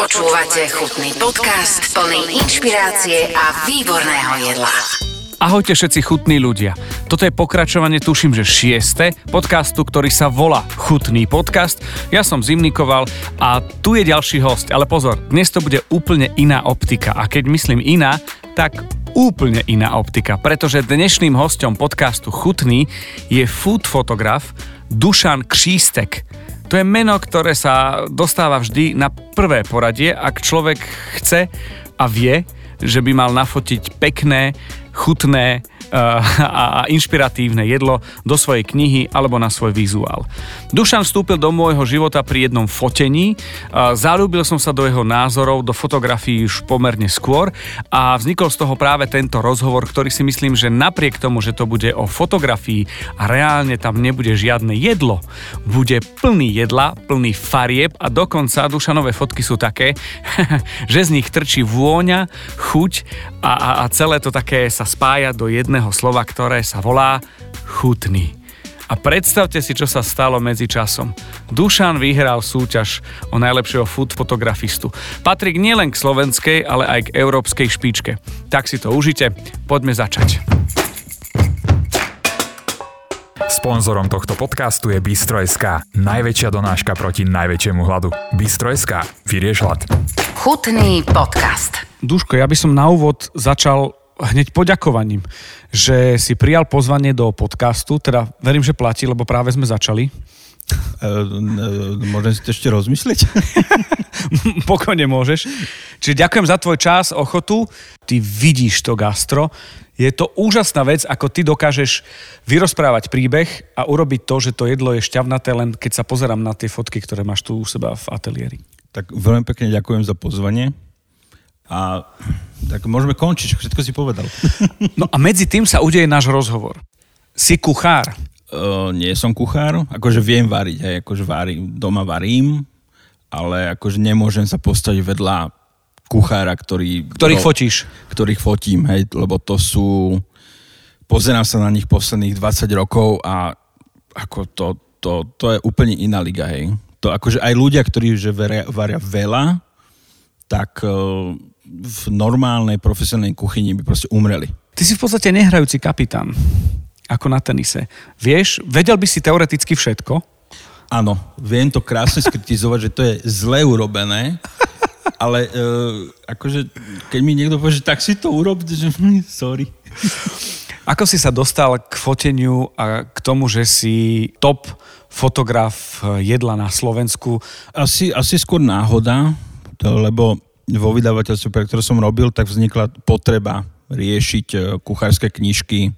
Počúvate chutný podcast plný inšpirácie a výborného jedla. Ahojte všetci chutní ľudia. Toto je pokračovanie, tuším, že šieste podcastu, ktorý sa volá Chutný podcast. Ja som Zimnikoval a tu je ďalší host. Ale pozor, dnes to bude úplne iná optika. A keď myslím iná, tak úplne iná optika, pretože dnešným hostom podcastu Chutný je food fotograf Dušan Křístek. To je meno, ktoré sa dostáva vždy na prvé poradie, ak človek chce a vie, že by mal nafotiť pekné, chutné a inšpiratívne jedlo do svojej knihy alebo na svoj vizuál. Dušan vstúpil do môjho života pri jednom fotení, zalúbil som sa do jeho názorov, do fotografií už pomerne skôr a vznikol z toho práve tento rozhovor, ktorý si myslím, že napriek tomu, že to bude o fotografii a reálne tam nebude žiadne jedlo, bude plný jedla, plný farieb a dokonca Dušanové fotky sú také, že z nich trčí vôňa, chuť a, a, a celé to také sa spája do jedného slova, ktoré sa volá chutný. A predstavte si, čo sa stalo medzi časom. Dušan vyhral súťaž o najlepšieho food fotografistu. Patrí nielen k slovenskej, ale aj k európskej špičke. Tak si to užite, poďme začať. Sponzorom tohto podcastu je Bistro.sk, najväčšia donáška proti najväčšiemu hladu. Bistro.sk, vyrieš hlad. Chutný podcast. Duško, ja by som na úvod začal hneď poďakovaním, že si prijal pozvanie do podcastu, teda verím, že platí, lebo práve sme začali. E, e, môžem si to ešte rozmyslieť? Pokojne môžeš. Čiže ďakujem za tvoj čas, ochotu. Ty vidíš to gastro. Je to úžasná vec, ako ty dokážeš vyrozprávať príbeh a urobiť to, že to jedlo je šťavnaté, len keď sa pozerám na tie fotky, ktoré máš tu u seba v ateliéri. Tak veľmi pekne ďakujem za pozvanie. A tak môžeme končiť, všetko si povedal. No a medzi tým sa udeje náš rozhovor. Si kuchár? Uh, nie som kuchár, akože viem variť, hej, akože varím, doma varím, ale akože nemôžem sa postaviť vedľa kuchára, ktorý... Ktorých no, fotíš? Ktorých fotím, hej, lebo to sú... Pozerám sa na nich posledných 20 rokov a ako to, to, to je úplne iná liga, hej. To akože aj ľudia, ktorí že varia, varia veľa, tak uh, v normálnej profesionálnej kuchyni by proste umreli. Ty si v podstate nehrajúci kapitán, ako na tenise. Vieš, vedel by si teoreticky všetko? Áno, viem to krásne skritizovať, že to je zle urobené, ale uh, akože, keď mi niekto povie, že tak si to urob, že hm, sorry. Ako si sa dostal k foteniu a k tomu, že si top fotograf jedla na Slovensku? Asi, asi skôr náhoda, lebo vo vydavateľstve, pre ktoré som robil, tak vznikla potreba riešiť e, kuchárske knižky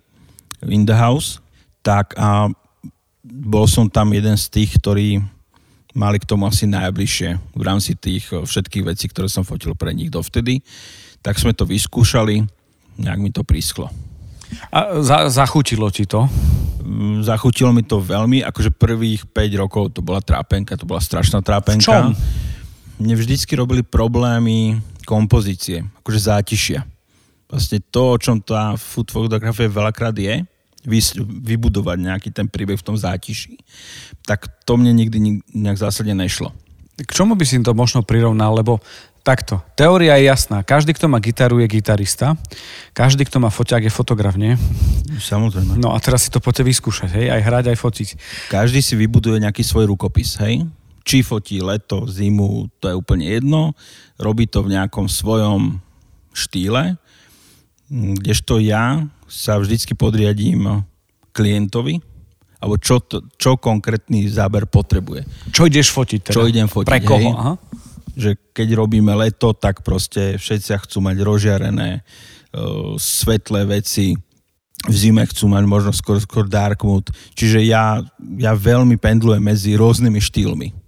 in the house. Tak a bol som tam jeden z tých, ktorí mali k tomu asi najbližšie v rámci tých e, všetkých vecí, ktoré som fotil pre nich dovtedy. Tak sme to vyskúšali, nejak mi to prísklo. A za, zachutilo ti to? Mm, zachutilo mi to veľmi, akože prvých 5 rokov to bola trápenka, to bola strašná trápenka. V čom? Mne vždycky robili problémy kompozície, akože zátišia. Vlastne to, o čom tá food fotografia veľakrát je, vybudovať nejaký ten príbeh v tom zátiši, tak to mne nikdy nejak zásadne nešlo. K čomu by si to možno prirovnal, lebo takto, teória je jasná. Každý, kto má gitaru, je gitarista. Každý, kto má foťák, je fotograf, nie? Samozrejme. No a teraz si to poďte vyskúšať, hej? Aj hrať, aj fotiť. Každý si vybuduje nejaký svoj rukopis, hej? Či fotí leto, zimu, to je úplne jedno. Robí to v nejakom svojom štýle, kdežto ja sa vždycky podriadím klientovi, alebo čo, to, čo konkrétny záber potrebuje. Čo ideš fotiť teda? Čo idem fotiť, Pre koho? Hej? Aha. Že keď robíme leto, tak proste všetci chcú mať rozžiarené, uh, svetlé veci, v zime chcú mať možno skôr, skôr dark mood. Čiže ja, ja veľmi pendlujem medzi rôznymi štýlmi.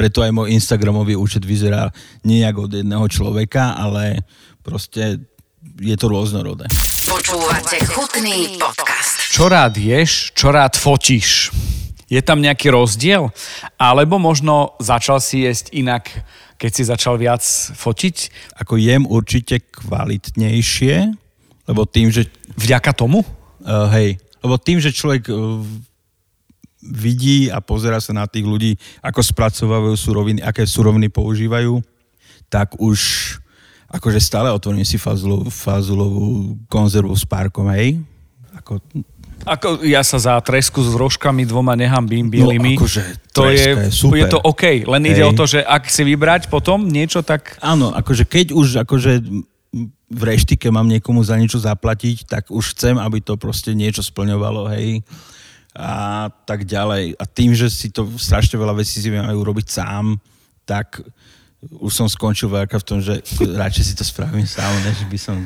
Preto aj môj Instagramový účet vyzerá nejak od jedného človeka, ale proste je to rôznorodé. Počúvate chutný podcast. Čo rád ješ, čo rád fotíš? Je tam nejaký rozdiel? Alebo možno začal si jesť inak, keď si začal viac fotiť? Ako jem určite kvalitnejšie, lebo tým, že... Vďaka tomu? Uh, hej, lebo tým, že človek uh, vidí a pozera sa na tých ľudí, ako spracovávajú suroviny, aké suroviny používajú, tak už akože stále otvorím si fazulovú, fazulovú konzervu s párkom, hej. Ako, Ako ja sa za tresku s rožkami dvoma nehambím bielými. No, akože to je, je super. je to OK, len ide Hej. o to, že ak si vybrať potom niečo, tak áno, akože keď už akože v reštike mám niekomu za niečo zaplatiť, tak už chcem, aby to proste niečo splňovalo, hej. A tak ďalej. A tým, že si to strašne veľa vecí si majú robiť sám, tak už som skončil veľká v tom, že radšej si to spravím sám, než by som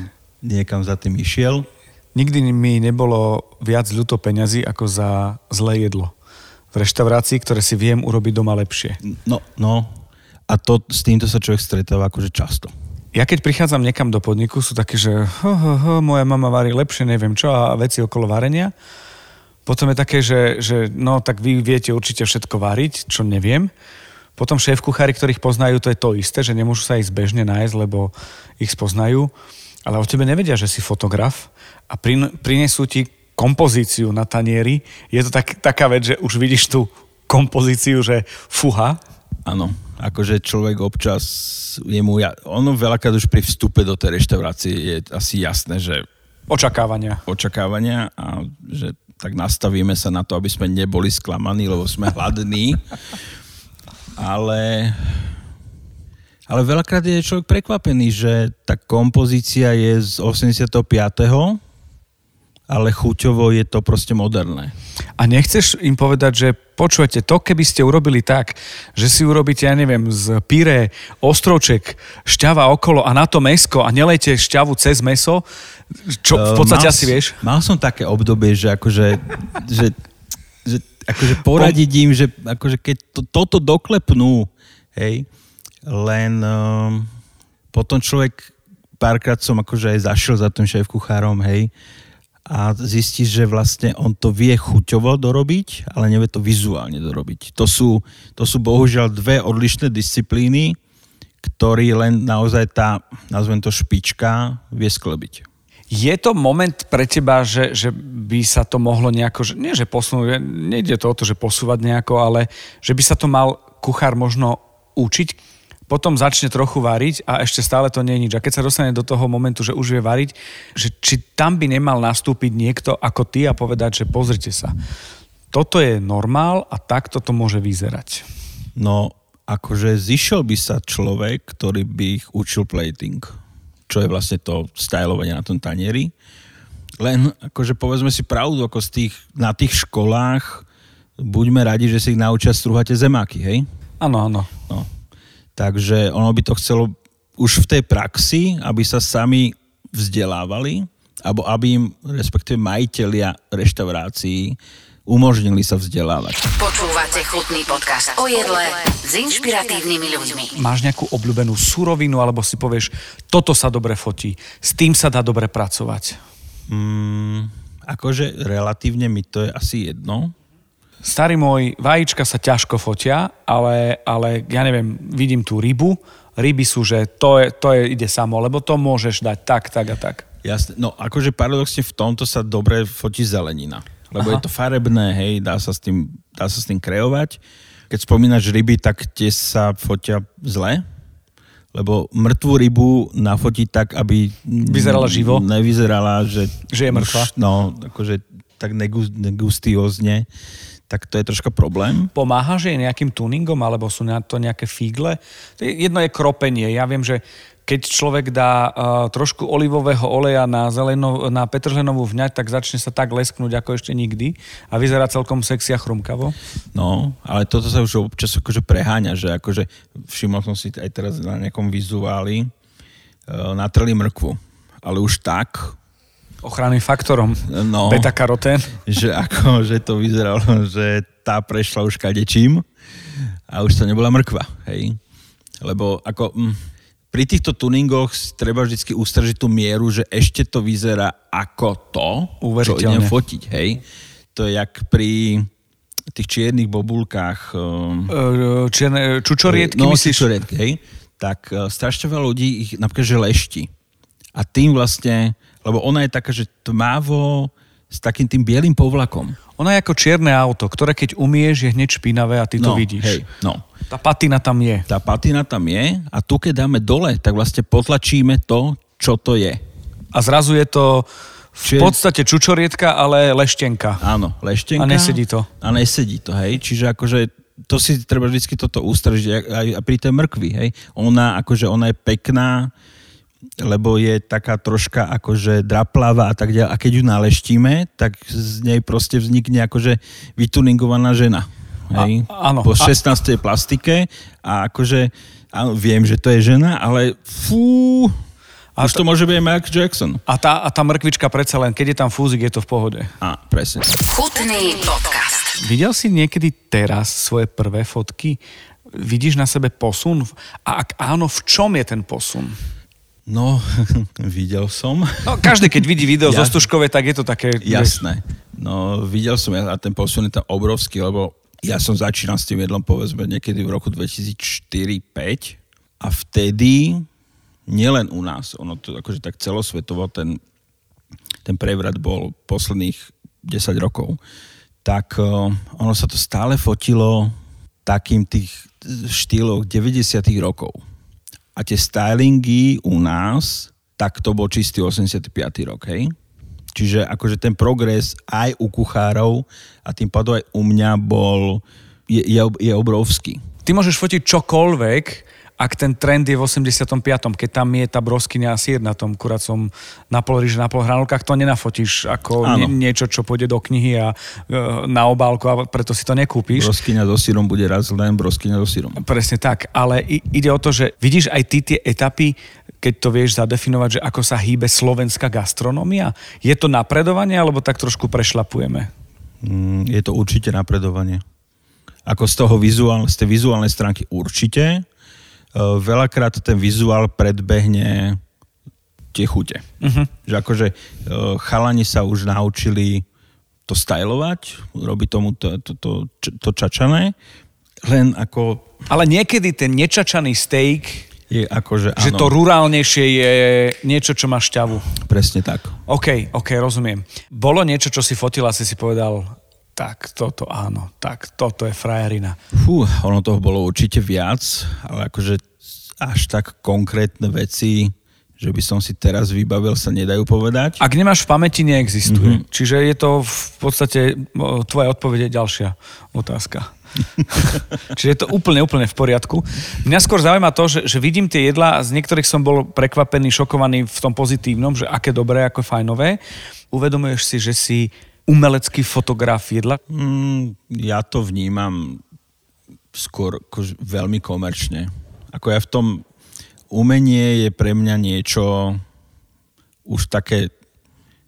niekam za tým išiel. nikdy mi nebolo viac ľúto peňazí ako za zlé jedlo. V reštaurácii, ktoré si viem urobiť doma lepšie. No, no. A to, s týmto sa človek stretáva akože často. Ja keď prichádzam niekam do podniku, sú také, že ho, ho, ho, moja mama varí lepšie, neviem čo, a veci okolo varenia. Potom je také, že, že no tak vy viete určite všetko variť, čo neviem. Potom šéf kuchári, ktorých poznajú, to je to isté, že nemôžu sa ich zbežne nájsť, lebo ich spoznajú. Ale o tebe nevedia, že si fotograf a prin, prinesú ti kompozíciu na tanieri. Je to tak, taká vec, že už vidíš tú kompozíciu, že fuha. Áno, akože človek občas je mu, ja, ono veľakrát už pri vstupe do tej reštaurácie je asi jasné, že Očakávania. očakávania a že tak nastavíme sa na to, aby sme neboli sklamaní, lebo sme hladní. Ale, ale veľakrát je človek prekvapený, že tá kompozícia je z 85. ale chuťovo je to proste moderné. A nechceš im povedať, že počujete, to keby ste urobili tak, že si urobíte, ja neviem, z pyré ostrovček, šťava okolo a na to mesko a nelejte šťavu cez meso, čo v Eh, podstate mal asi vieš. Mal som také obdobie, že akože, že, že akože poradiť im, že akože keď to, toto doklepnú, hej, len um, potom človek, párkrát som akože aj zašiel za tým šéf kuchárom, hej, a zistíš, že vlastne on to vie chuťovo dorobiť, ale nevie to vizuálne dorobiť. To sú, to sú bohužiaľ dve odlišné disciplíny, ktorý len naozaj tá, nazvem to špička, vie sklebiť. Je to moment pre teba, že, že by sa to mohlo nejako, že, nie že posunúť, nejde to o to, že posúvať nejako, ale že by sa to mal kuchár možno učiť, potom začne trochu variť a ešte stále to nie je nič. A keď sa dostane do toho momentu, že už vie variť, že či tam by nemal nastúpiť niekto ako ty a povedať, že pozrite sa, toto je normál a takto to môže vyzerať. No, akože zišiel by sa človek, ktorý by ich učil plating, čo je vlastne to stylovanie na tom tanieri. Len, akože povedzme si pravdu, ako z tých, na tých školách buďme radi, že si ich naučia strúhať tie zemáky, hej? Áno, áno. No. Takže ono by to chcelo už v tej praxi, aby sa sami vzdelávali, alebo aby im, respektíve majiteľia reštaurácií, umožnili sa vzdelávať. Počúvate chutný podcast o jedle s inšpiratívnymi ľuďmi. Máš nejakú obľúbenú surovinu, alebo si povieš, toto sa dobre fotí, s tým sa dá dobre pracovať. Mm, akože relatívne mi to je asi jedno. Starý môj, vajíčka sa ťažko fotia, ale, ale ja neviem, vidím tú rybu, ryby sú, že to, je, to je, ide samo, lebo to môžeš dať tak, tak a tak. Jasne, no akože paradoxne v tomto sa dobre fotí zelenina. Lebo Aha. je to farebné, hej, dá sa, s tým, dá sa s tým kreovať. Keď spomínaš ryby, tak tie sa fotia zle, lebo mŕtvú rybu nafotiť tak, aby... Vyzerala živo? Nevyzerala, že... Že je mŕtva? No, akože tak negus, negustiózne, tak to je troška problém. Pomáha, že je nejakým tuningom, alebo sú na to nejaké figle? Jedno je kropenie. Ja viem, že keď človek dá uh, trošku olivového oleja na, zeleno, na petržlenovú vňať, tak začne sa tak lesknúť ako ešte nikdy a vyzerá celkom sexy a chrumkavo. No, ale toto sa už občas akože preháňa, že akože všimol som si aj teraz na nejakom vizuáli, uh, natreli mrkvu. Ale už tak, Ochranným faktorom. no, Beta-karotén. že ako, že to vyzeralo, že tá prešla už kadečím a už to nebola mrkva, hej. Lebo ako, mm, pri týchto tuningoch treba vždy ustržiť tú mieru, že ešte to vyzerá ako to, čo idem fotiť, hej. To je jak pri tých čiernych bobulkách. Um, Uh, Čierne, čučoriedky, no, myslíš? čučoriedky, hej. Tak uh, strašne veľa ľudí ich napríklad, že lešti. A tým vlastne, lebo ona je taká, že tmavo s takým tým bielým povlakom. Ona je ako čierne auto, ktoré keď umieš, je hneď špinavé a ty to no, vidíš. Hej, no. Tá patina tam je. Tá patina tam je a tu keď dáme dole, tak vlastne potlačíme to, čo to je. A zrazu je to v Čiže- podstate čučorietka, ale leštenka. Áno, leštenka. A nesedí to. A nesedí to, hej. Čiže akože to si treba vždy toto ústražiť aj, aj pri tej mrkvi, hej. Ona, akože ona je pekná, lebo je taká troška akože draplavá a tak ďalej. A keď ju naleštíme, tak z nej proste vznikne akože vytuningovaná žena. Hej? A- áno. Po A- 16. plastike a akože áno, viem, že to je žena, ale fú, A už to môže byť Mark Jackson. A tá, a tá mrkvička predsa len, keď je tam fúzik, je to v pohode. Á, presne. Chutný podcast. Videl si niekedy teraz svoje prvé fotky? Vidíš na sebe posun? A ak áno, v čom je ten posun? No, videl som. No, každý, keď vidí video Ja- zo Stužkovej, tak je to také... Jasné. No, videl som ja a ten posun je tam obrovský, lebo ja som začínal s tým jedlom povedzme niekedy v roku 2004-2005 a vtedy nielen u nás, ono to akože tak celosvetovo ten, ten prevrat bol posledných 10 rokov, tak uh, ono sa to stále fotilo takým tých štýloch 90 rokov. A tie stylingy u nás, tak to bol čistý 85. rok, hej? Čiže akože ten progres aj u kuchárov a tým pádom aj u mňa bol, je, je, je obrovský. Ty môžeš fotiť čokoľvek, ak ten trend je v 85. Keď tam je tá broskyňa sír na tom kuracom na pol ríže, na pol hranolkách, to nenafotíš ako Áno. nie, niečo, čo pôjde do knihy a e, na obálku a preto si to nekúpíš. Broskyňa so sírom bude raz len broskyňa so sírom. Presne tak, ale ide o to, že vidíš aj ty tie etapy, keď to vieš zadefinovať, že ako sa hýbe slovenská gastronómia? Je to napredovanie, alebo tak trošku prešlapujeme? Mm, je to určite napredovanie. Ako z toho vizuál, z tej vizuálnej stránky určite. E, Veľakrát ten vizuál predbehne tie chute. Uh-huh. Že akože e, chalani sa už naučili to stylovať, robiť tomu to, to, to, to čačané, len ako Ale niekedy ten nečačaný steak, je akože že áno, to rurálnejšie je niečo, čo má šťavu. presne tak. OK, OK, rozumiem. Bolo niečo, čo si fotila, si si povedal, tak toto áno, tak toto je frajerina. Fú, ono toho bolo určite viac, ale akože až tak konkrétne veci, že by som si teraz vybavil, sa nedajú povedať. Ak nemáš v pamäti, neexistuje. Mm-hmm. Čiže je to v podstate, tvoja odpoveď je ďalšia otázka. Čiže je to úplne, úplne v poriadku. Mňa skôr zaujíma to, že, že vidím tie jedlá z niektorých som bol prekvapený, šokovaný v tom pozitívnom, že aké dobré, ako fajnové. Uvedomuješ si, že si umelecký fotograf jedla? Mm, ja to vnímam skôr akože veľmi komerčne. Ako ja v tom umenie je pre mňa niečo už také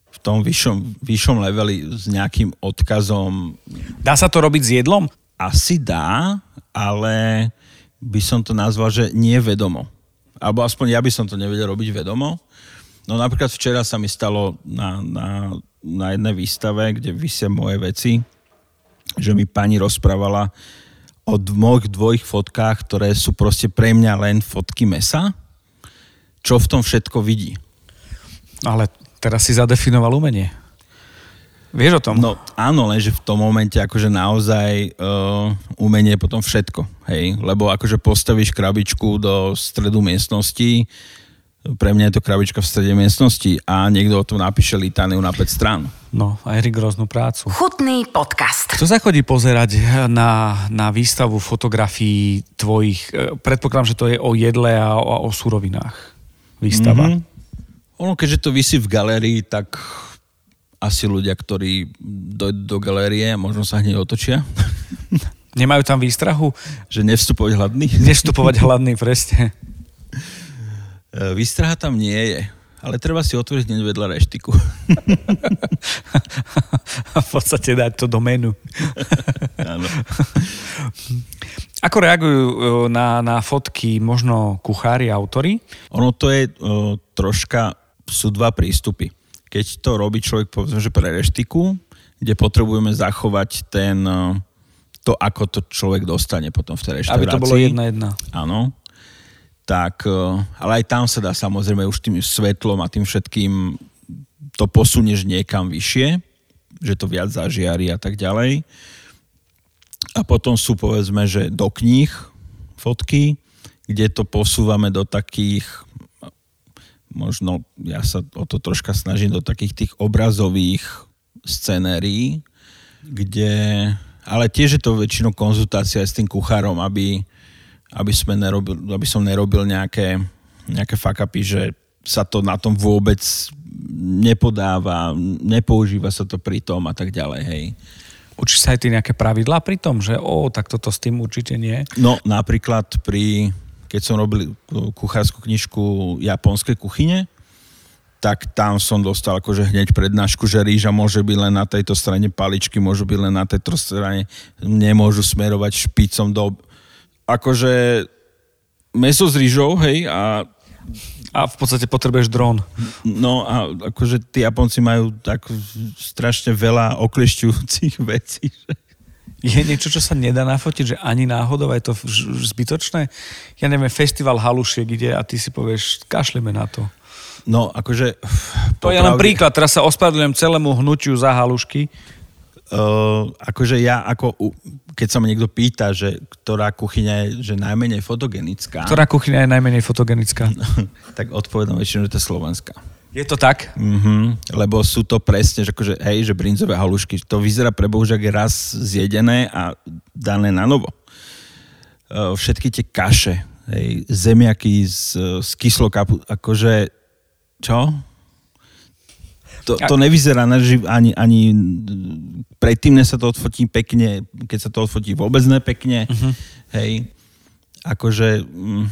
v tom vyššom, vyššom leveli s nejakým odkazom Dá sa to robiť s jedlom? asi dá, ale by som to nazval, že nie vedomo. Alebo aspoň ja by som to nevedel robiť vedomo. No napríklad včera sa mi stalo na, na, na jednej výstave, kde vysia moje veci, že mi pani rozprávala o dvoch dvojich fotkách, ktoré sú proste pre mňa len fotky mesa, čo v tom všetko vidí. Ale teraz si zadefinoval umenie. Vieš o tom? No áno, lenže v tom momente akože naozaj uh, umenie je potom všetko, hej, lebo akože postavíš krabičku do stredu miestnosti, pre mňa je to krabička v strede miestnosti a niekto o tom napíše litániu na 5 strán. No, aj rigoróznu prácu. Chutný podcast. Kto sa chodí pozerať na, na výstavu fotografií tvojich? e, Predpokladám, že to je o jedle a o, o surovinách výstava. Mm-hmm. Ono, keďže to vysí v galérii, tak asi ľudia, ktorí dojdú do galérie, možno sa hneď otočia, Nemajú tam výstrahu? že nevstupovať hladný. Nestupovať hladný, presne. E, Výstraha tam nie je, ale treba si otvoriť hneď vedľa reštiku. A v podstate dať to do menu. Áno. Ako reagujú e, na, na fotky možno kuchári, autory? Ono to je o, troška, sú dva prístupy. Keď to robí človek, povedzme, že pre reštiku, kde potrebujeme zachovať ten, to, ako to človek dostane potom v tej reštaurácii. Aby to bolo jedna jedna. Áno. Tak, o, ale aj tam sa dá samozrejme už tým svetlom a tým všetkým to posunieš niekam vyššie. že to viac zažiari a tak ďalej. A potom sú povedzme, že do kníh fotky, kde to posúvame do takých možno ja sa o to troška snažím do takých tých obrazových scenérií, kde, ale tiež je to väčšinou konzultácia s tým kuchárom, aby, aby, sme nerobil, aby som nerobil nejaké, nejaké fakapy, že sa to na tom vôbec nepodáva, nepoužíva sa to pri tom a tak ďalej, hej. Učíš sa aj ty nejaké pravidlá pri tom, že o, tak toto s tým určite nie? No napríklad pri, keď som robil kuchárskú knižku japonskej kuchyne, tak tam som dostal akože hneď prednášku, že rýža môže byť len na tejto strane, paličky môžu byť len na tejto strane, nemôžu smerovať špicom do... Akože meso s rýžou, hej, a a v podstate potrebuješ dron. No a akože tí Japonci majú tak strašne veľa oklešťujúcich vecí. Že... Je niečo, čo sa nedá nafotiť, že ani náhodou je to zbytočné? Ja neviem, festival halušiek ide a ty si povieš, kašleme na to. No, akože... To je len príklad, teraz sa ospravedlňujem celému hnutiu za halušky. Uh, akože ja, ako, keď sa ma niekto pýta, že ktorá kuchyňa je že najmenej fotogenická. Ktorá kuchyňa je najmenej fotogenická? tak odpovedám väčšinou, že to je slovenská. Je to tak? Mm-hmm, lebo sú to presne, že akože, hej, že brinzové halušky, to vyzerá pre Bohužiak je raz zjedené a dané na novo. Uh, všetky tie kaše, hej, zemiaky z, z kyslou kapu, akože, čo? To, to nevyzerá na živ, ani, ani predtým, než sa to odfotí pekne, keď sa to odfotí vôbec ne pekne. Uh-huh. Hej. Akože mm,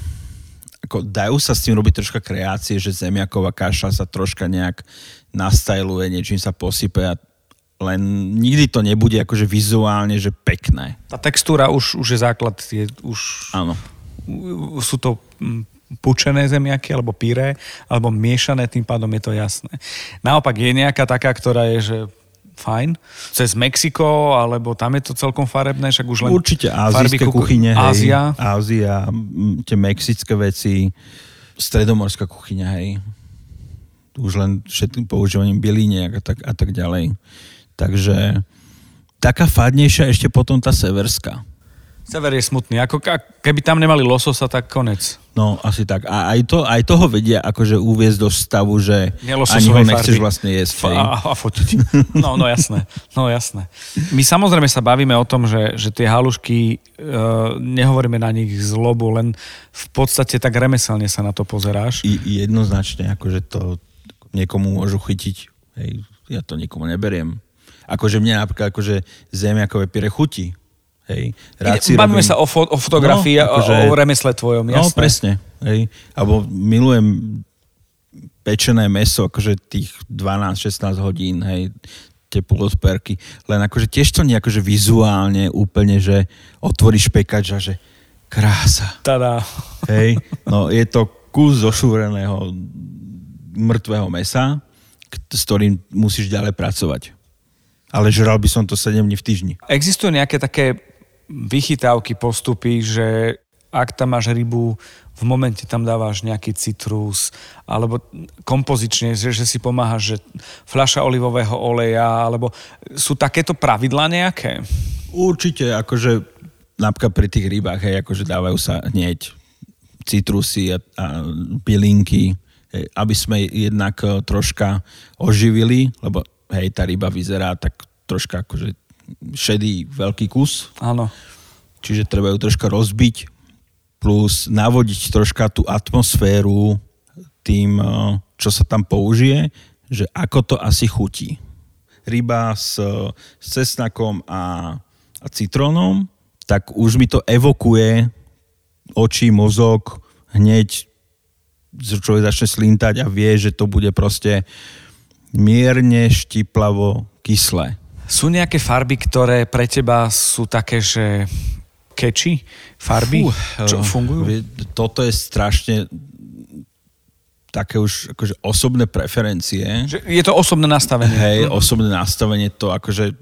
ako dajú sa s tým robiť troška kreácie, že zemiaková kaša sa troška nejak nastajluje, niečím sa posype a len nikdy to nebude akože vizuálne, že pekné. Tá textúra už, už je základ, je už... Áno. Sú to mm, pučené zemiaky alebo pyré, alebo miešané, tým pádom je to jasné. Naopak je nejaká taká, ktorá je, že fajn, cez Mexiko, alebo tam je to celkom farebné, však už len... Určite azijské kuchy... kuchyne, hej. Ázia. Ázia, tie mexické veci, stredomorská kuchyňa, hej. Už len všetkým používaním bylíniek a tak, a tak ďalej. Takže taká fádnejšia ešte potom tá severská. Sever je smutný. Ako, keby tam nemali lososa, tak konec. No, asi tak. A aj, to, aj toho vedia akože uviezť do stavu, že ani ho nechceš farby. vlastne jesť. A, a fotiť. No, no jasné. No jasné. My samozrejme sa bavíme o tom, že, že tie halušky, uh, nehovoríme na nich zlobu, len v podstate tak remeselne sa na to pozeráš. I, jednoznačne, akože to niekomu môžu chytiť. Hej, ja to nikomu neberiem. Akože mne napríklad akože zemiakové pire chutí Hej, rád si Bavíme robím... sa o, fo- o fotografii no, akože... o remesle tvojom, jasné. No, presne. Hej. Abo milujem pečené meso, akože tých 12-16 hodín, hej, tie polosperky. Len akože tiež to nie akože vizuálne úplne, že otvoríš pekač a že krása. Tada. Hej, no je to kus zošúreného mŕtvého mesa, s ktorým musíš ďalej pracovať. Ale žral by som to 7 dní v týždni. Existujú nejaké také vychytávky, postupy, že ak tam máš rybu, v momente tam dávaš nejaký citrus, alebo kompozične, že, že si pomáhaš, že fľaša olivového oleja, alebo sú takéto pravidlá nejaké? Určite, akože napríklad pri tých rybách, hej, akože dávajú sa hneď citrusy a, a bylinky, hej, aby sme jednak e, troška oživili, lebo hej, tá ryba vyzerá tak troška akože šedý veľký kus. Áno. Čiže treba ju troška rozbiť, plus navodiť troška tú atmosféru tým, eh, čo sa tam použije, že ako to asi chutí. Ryba s, s cesnakom a, a citrónom, tak už mi to evokuje oči, mozog, hneď človek začne slintať a vie, že to bude proste mierne štiplavo kyslé. Sú nejaké farby, ktoré pre teba sú také, že keči farby, Fú, čo uh, fungujú? Toto je strašne také už akože osobné preferencie. Že je to osobné nastavenie. Hej, mm-hmm. osobné nastavenie, to akože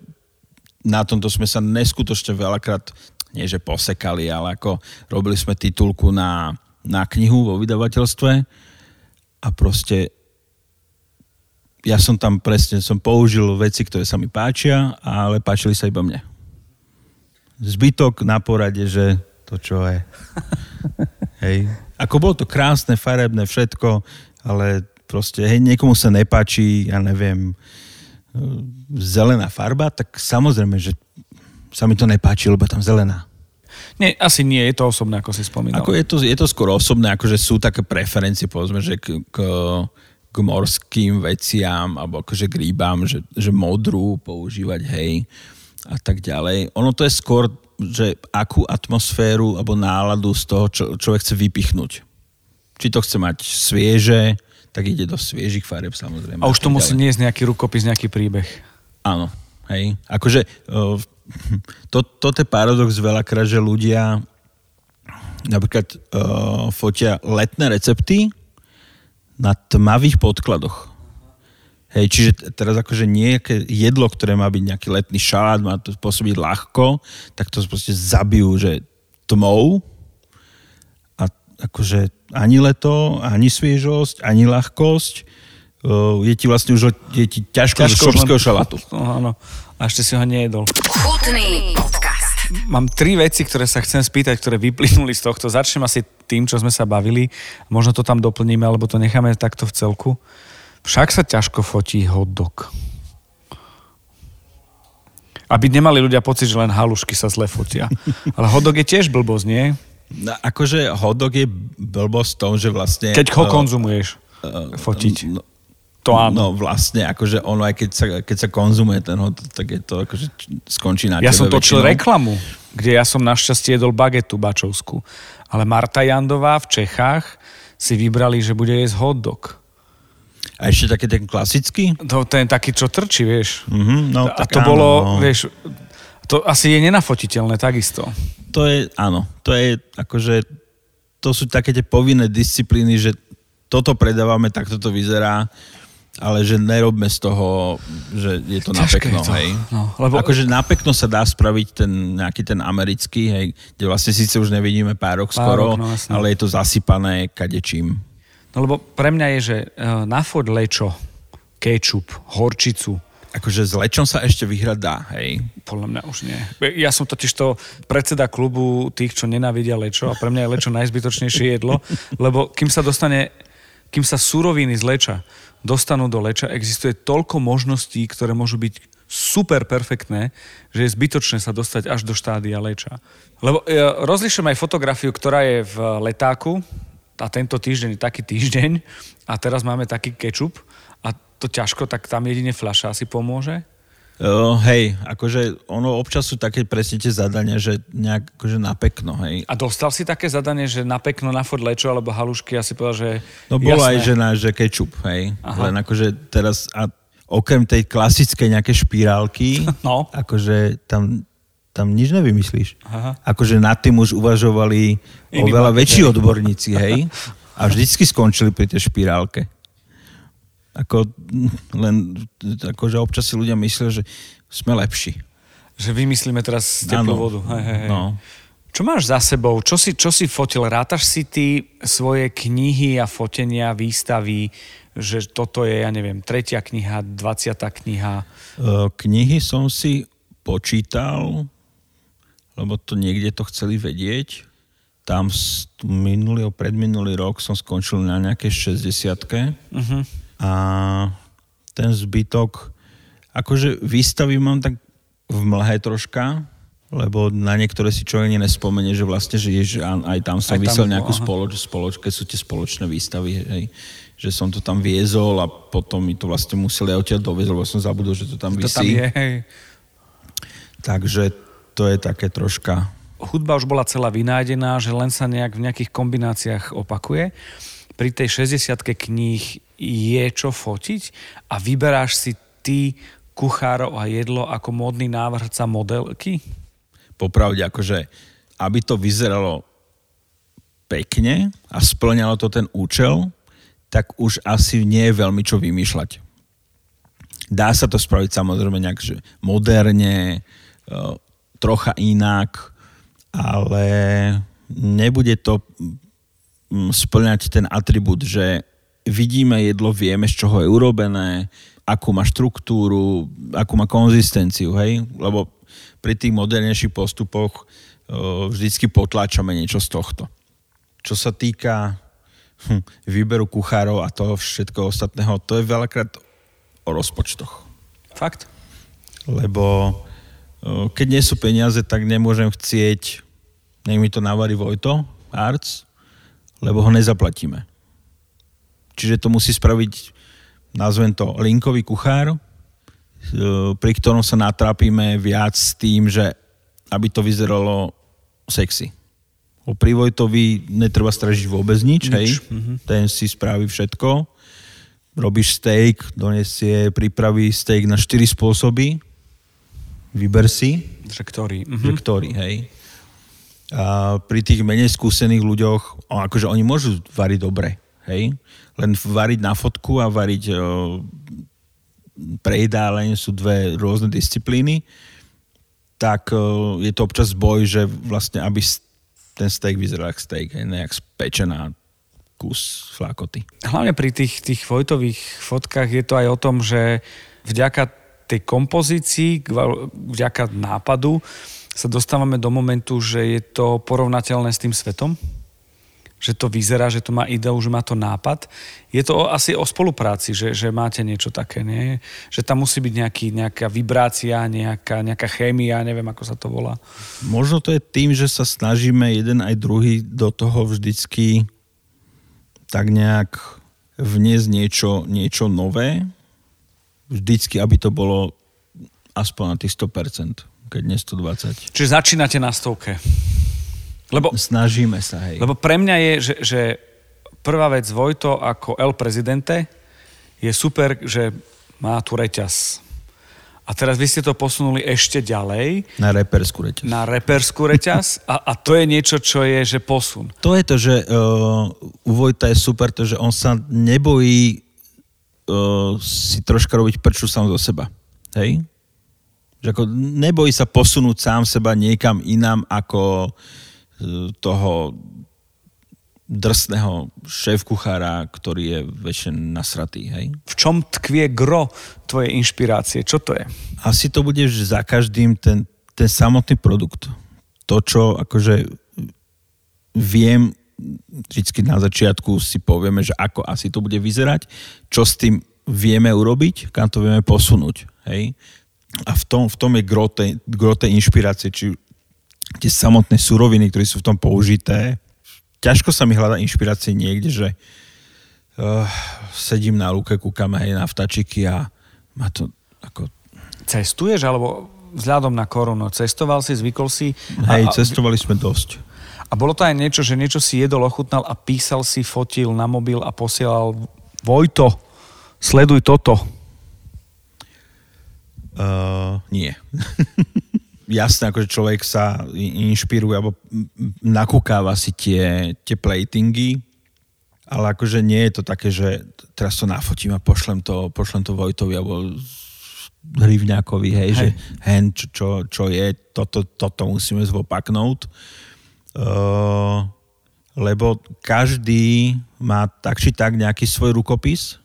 na tomto sme sa neskutočne veľakrát, nie že posekali, ale ako robili sme titulku na, na knihu vo vydavateľstve a proste ja som tam presne, som použil veci, ktoré sa mi páčia, ale páčili sa iba mne. Zbytok na porade, že to čo je. hej. Ako bolo to krásne, farebné, všetko, ale proste, hej, niekomu sa nepáči, ja neviem, zelená farba, tak samozrejme, že sa mi to nepáči, lebo tam zelená. Nie, asi nie, je to osobné, ako si spomínal. Ako je, to, je to skôr osobné, akože sú také preferencie, povedzme, že k, k, k morským veciam, alebo akože k rýbám, že, že modrú používať, hej, a tak ďalej. Ono to je skôr, že akú atmosféru alebo náladu z toho čo, človek chce vypichnúť. Či to chce mať svieže, tak ide do sviežých farieb samozrejme. A už to musí niesť nejaký rukopis, nejaký príbeh. Áno, hej. Akože to, toto je paradox veľakrát, že ľudia napríklad uh, fotia letné recepty na tmavých podkladoch. Hej, čiže teraz akože nejaké jedlo, ktoré má byť nejaký letný šalát, má to pôsobiť ľahko, tak to proste zabijú, že tmou a akože ani leto, ani sviežosť, ani ľahkosť je ti vlastne už je ti ťažko, ťažko z šopského šalátu. No, áno a ešte si ho nejedol. Chutný podcast. Mám tri veci, ktoré sa chcem spýtať, ktoré vyplynuli z tohto. Začnem asi tým, čo sme sa bavili. Možno to tam doplníme, alebo to necháme takto v celku. Však sa ťažko fotí hot dog. Aby nemali ľudia pocit, že len halušky sa zle fotia. Ale hot dog je tiež blbosť, nie? No, akože hot dog je blbosť v tom, že vlastne... Keď ho uh, konzumuješ, uh, fotiť. No, to áno. No vlastne, akože ono aj keď sa, keď sa konzumuje ten hot, tak je to akože skončí na Ja som točil väčšinou. reklamu, kde ja som našťastie jedol bagetu bačovskú. Ale Marta Jandová v Čechách si vybrali, že bude jesť hot dog. A ešte taký ten klasický? To, ten taký, čo trčí, vieš. Mm-hmm, no, a tak to áno, bolo, no. vieš, to asi je nenafotiteľné takisto. To je, áno, to je akože, to sú také tie povinné disciplíny, že toto predávame, takto to vyzerá ale že nerobme z toho, že je to na pekno, to. hej. No, lebo... Akože na pekno sa dá spraviť ten nejaký ten americký, hej, kde vlastne síce už nevidíme párok, párok skoro, no, ale je to zasypané kadečím. No lebo pre mňa je, že uh, na fod lečo, kečup, horčicu, Akože s lečom sa ešte vyhrať dá, hej? Podľa mňa už nie. Ja som totiž to predseda klubu tých, čo nenávidia lečo a pre mňa je lečo najzbytočnejšie jedlo, lebo kým sa dostane, kým sa suroviny z leča dostanú do leča, existuje toľko možností, ktoré môžu byť super perfektné, že je zbytočné sa dostať až do štádia leča. Lebo ja rozlišujem aj fotografiu, ktorá je v letáku a tento týždeň je taký týždeň a teraz máme taký kečup a to ťažko, tak tam jedine fľaša asi pomôže. Uh, hej, akože ono občas sú také presne tie zadania, že nejak akože na pekno, hej. A dostal si také zadanie, že na pekno, na Ford Lečo alebo halušky, ja si povedal, že No bolo jasné. aj, že na, že kečup, hej. Aha. Len akože teraz, a okrem tej klasickej nejaké špirálky, no. akože tam, tam nič nevymyslíš. Aha. Akože nad tým už uvažovali Iný oveľa väčší odborníci, hej. A vždycky skončili pri tej špirálke. Ako, len, akože občas si ľudia myslia, že sme lepší. Že vymyslíme teraz teplú vodu. Hej, hej, hej. No. Čo máš za sebou? Čo si, čo si fotil? Rátaš si ty svoje knihy a fotenia, výstavy, že toto je, ja neviem, tretia kniha, dvaciatá kniha? Knihy som si počítal, lebo to niekde to chceli vedieť. Tam minulý, predminulý rok som skončil na nejakej 60 uh-huh a ten zbytok, akože výstavy mám tak v mlhe troška, lebo na niektoré si človek nespomenie, že vlastne, že jež, aj tam som aj vysel nejakú spoloč, spoloč, keď sú tie spoločné výstavy, hej, že som to tam viezol a potom mi to vlastne museli aj odtiaľ doviezť, lebo som zabudol, že to tam vysí. To tam je, hej. Takže to je také troška... Hudba už bola celá vynájdená, že len sa nejak v nejakých kombináciách opakuje. Pri tej 60 kníh je čo fotiť a vyberáš si ty kuchárov a jedlo ako módny návrhca modelky? Popravde, akože, aby to vyzeralo pekne a splňalo to ten účel, tak už asi nie je veľmi čo vymýšľať. Dá sa to spraviť samozrejme nejak že moderne, e, trocha inak, ale nebude to splňať ten atribút, že vidíme jedlo, vieme, z čoho je urobené, akú má štruktúru, akú má konzistenciu, hej? Lebo pri tých modernejších postupoch vždycky potláčame niečo z tohto. Čo sa týka hm, výberu kuchárov a toho všetko ostatného, to je veľakrát o rozpočtoch. Fakt? Lebo keď nie sú peniaze, tak nemôžem chcieť, nech mi to navarí Vojto, Arts, lebo ho nezaplatíme. Čiže to musí spraviť, nazvem to, linkový kuchár, e, pri ktorom sa natrápime viac s tým, že aby to vyzeralo sexy. O pri Vojtovi netreba stražiť vôbec nič, nič. hej. Mm-hmm. Ten si spraví všetko. Robíš steak, donesie, pripraví steak na 4 spôsoby. Vyber si. Že ktorý. Mm-hmm. Že ktorý, hej. A pri tých menej skúsených ľuďoch, akože oni môžu variť dobre, hej. Len variť na fotku a variť o, pre jedáleň sú dve rôzne disciplíny, tak o, je to občas boj, že vlastne, aby ten steak vyzeral ako steak, hej, nejak spečená kus flakoty. Hlavne pri tých, tých Vojtových fotkách je to aj o tom, že vďaka tej kompozícii, vďaka nápadu, sa dostávame do momentu, že je to porovnateľné s tým svetom, že to vyzerá, že to má ideu, že má to nápad. Je to asi o spolupráci, že, že máte niečo také, nie? Že tam musí byť nejaký, nejaká vibrácia, nejaká, nejaká chémia, neviem, ako sa to volá. Možno to je tým, že sa snažíme jeden aj druhý do toho vždycky tak nejak vniesť niečo, niečo nové. Vždycky, aby to bolo aspoň na tých 100% keď nie 120. Čiže začínate na stovke. Lebo, Snažíme sa, hej. Lebo pre mňa je, že, že prvá vec Vojto ako El Prezidente je super, že má tu reťaz. A teraz vy ste to posunuli ešte ďalej. Na reperskú reťaz. Na reperskú reťaz a, a to je niečo, čo je, že posun. To je to, že uh, u Vojta je super to, že on sa nebojí uh, si troška robiť prču sám zo seba. Hej? Že ako nebojí sa posunúť sám seba niekam inám ako e, toho drsného šéf-kuchára, ktorý je väčšine nasratý, hej? V čom tkvie gro tvojej inšpirácie? Čo to je? Asi to bude za každým ten, ten samotný produkt. To, čo akože viem, vždycky na začiatku si povieme, že ako asi to bude vyzerať, čo s tým vieme urobiť, kam to vieme posunúť, hej? A v tom, v tom je gro tej, gro tej inšpirácie, či tie samotné suroviny, ktoré sú v tom použité. Ťažko sa mi hľada inšpirácie niekde, že uh, sedím na lúke, kúkam aj na vtačiky a má to ako... Cestuješ, alebo vzhľadom na korunu, cestoval si, zvykol si? Hej, a, cestovali sme dosť. A bolo to aj niečo, že niečo si jedol, ochutnal a písal si, fotil na mobil a posielal Vojto, sleduj toto. Uh, nie. Jasné, akože človek sa inšpiruje alebo nakúkáva si tie, tie platingy, ale akože nie je to také, že teraz to nafotím a pošlem to, pošlem to Vojtovi alebo Hrivňákovi, hej, hej. že hen, čo, čo, čo je, toto, toto musíme zvopaknúť. Uh, lebo každý má tak či tak nejaký svoj rukopis,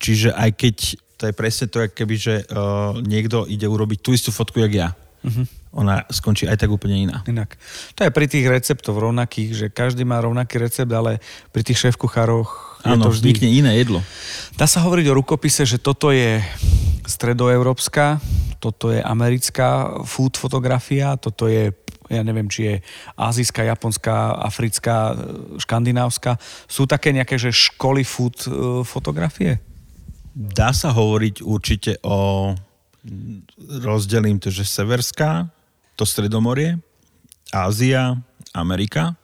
čiže aj keď to je presne to, keby, že uh, niekto ide urobiť tú istú fotku, jak ja. Uh-huh. Ona skončí aj tak úplne iná. Inak. To je pri tých receptoch rovnakých, že každý má rovnaký recept, ale pri tých šéf-kuchároch je to vždy... iné jedlo. Dá sa hovoriť o rukopise, že toto je stredoeurópska, toto je americká food fotografia, toto je ja neviem, či je azijská, japonská, africká, škandinávska. Sú také nejaké, že školy food e, fotografie? Dá sa hovoriť určite o rozdelím to, že Severská, to Stredomorie, Ázia, Amerika. E,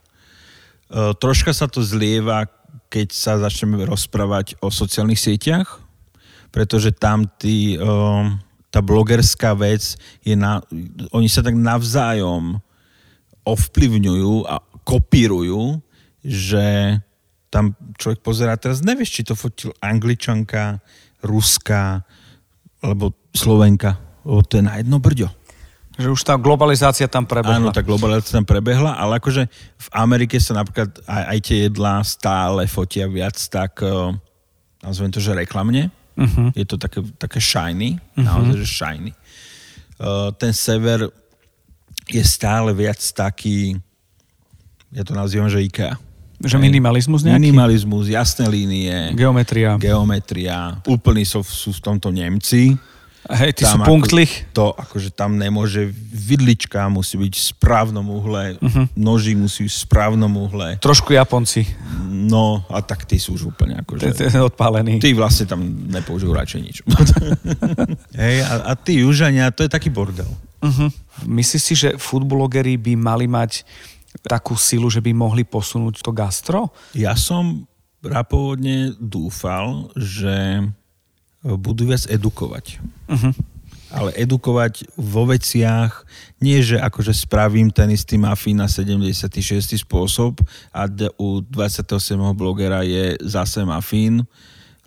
troška sa to zlieva, keď sa začneme rozprávať o sociálnych sieťach, pretože tam tí, e, tá blogerská vec je na, oni sa tak navzájom ovplyvňujú a kopírujú, že tam človek pozerá, teraz nevieš, či to fotil Angličanka, Ruska, alebo Slovenka, lebo to je na jedno brďo. Že už tá globalizácia tam prebehla. Áno, tá globalizácia tam prebehla, ale akože v Amerike sa napríklad aj, aj tie jedlá stále fotia viac tak, uh, nazvem to, že reklamne. Uh-huh. Je to také, také shiny, uh-huh. naozaj, že shiny. Uh, ten sever je stále viac taký, ja to nazývam, že IKEA. Že minimalizmus nejaký? Minimalizmus, jasné línie. Geometria. Geometria. Úplný sú, sú v tomto Nemci. Hej, ty tam sú punktlich. To, akože tam nemôže, vidlička musí byť v správnom uhle, uh-huh. noží musí byť v správnom uhle. Trošku Japonci. No, a tak tí sú už úplne akože... Odpálený. Tí vlastne tam nepoužijú radšej nič. Hej, a, a tí južania, to je taký bordel. Uh-huh. Myslíš si, že foodblogeri by mali mať takú silu, že by mohli posunúť to gastro? Ja som rapôvodne dúfal, že budú viac edukovať. Uh-huh. Ale edukovať vo veciach, nie že akože spravím ten istý mafín na 76. spôsob a u 27. blogera je zase mafín,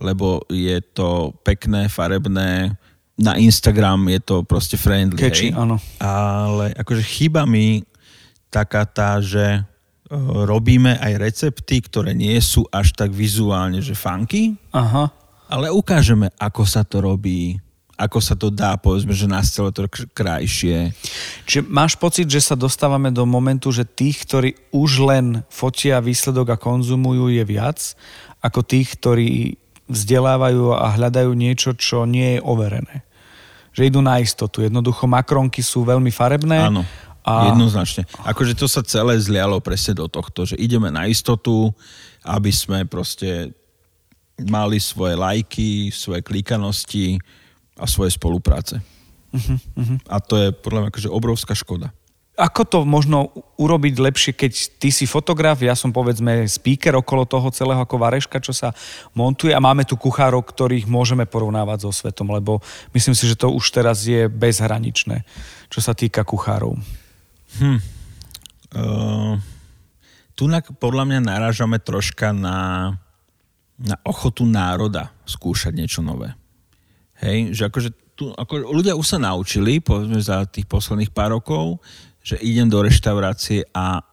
lebo je to pekné, farebné, na Instagram je to proste friendly. Catchy, áno. Ale akože chyba mi taká tá, že robíme aj recepty, ktoré nie sú až tak vizuálne, že funky. Aha ale ukážeme, ako sa to robí, ako sa to dá, povedzme, že nás celé to krajšie. Čiže máš pocit, že sa dostávame do momentu, že tých, ktorí už len fotia výsledok a konzumujú je viac, ako tých, ktorí vzdelávajú a hľadajú niečo, čo nie je overené. Že idú na istotu. Jednoducho makronky sú veľmi farebné. Áno, a... jednoznačne. Akože to sa celé zlialo presne do tohto, že ideme na istotu, aby sme proste mali svoje lajky, svoje klikanosti a svoje spolupráce. Uh-huh, uh-huh. A to je podľa mňa akože obrovská škoda. Ako to možno urobiť lepšie, keď ty si fotograf, ja som povedzme speaker okolo toho celého ako vareška, čo sa montuje a máme tu kuchárov, ktorých môžeme porovnávať so svetom, lebo myslím si, že to už teraz je bezhraničné, čo sa týka kuchárov. Hm. Uh, tu podľa mňa narážame troška na na ochotu národa skúšať niečo nové. Hej, že akože tu, ako ľudia už sa naučili, povedzme za tých posledných pár rokov, že idem do reštaurácie a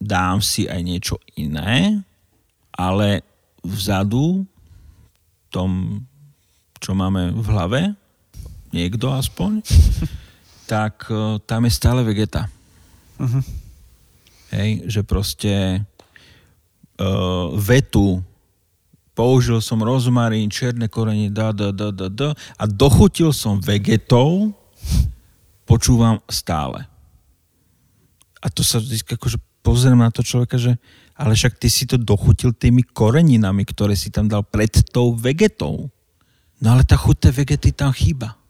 dám si aj niečo iné, ale vzadu, tom, čo máme v hlave, niekto aspoň, tak uh, tam je stále vegeta. Uh-huh. Hej, že proste uh, vetu použil som rozmarín, čierne korenie, da, da, da, da, da a dochutil som vegetov, počúvam stále. A to sa akože pozriem na to človeka, že ale však ty si to dochutil tými koreninami, ktoré si tam dal pred tou vegetou. No ale tá chuť tej vegety tam chýba.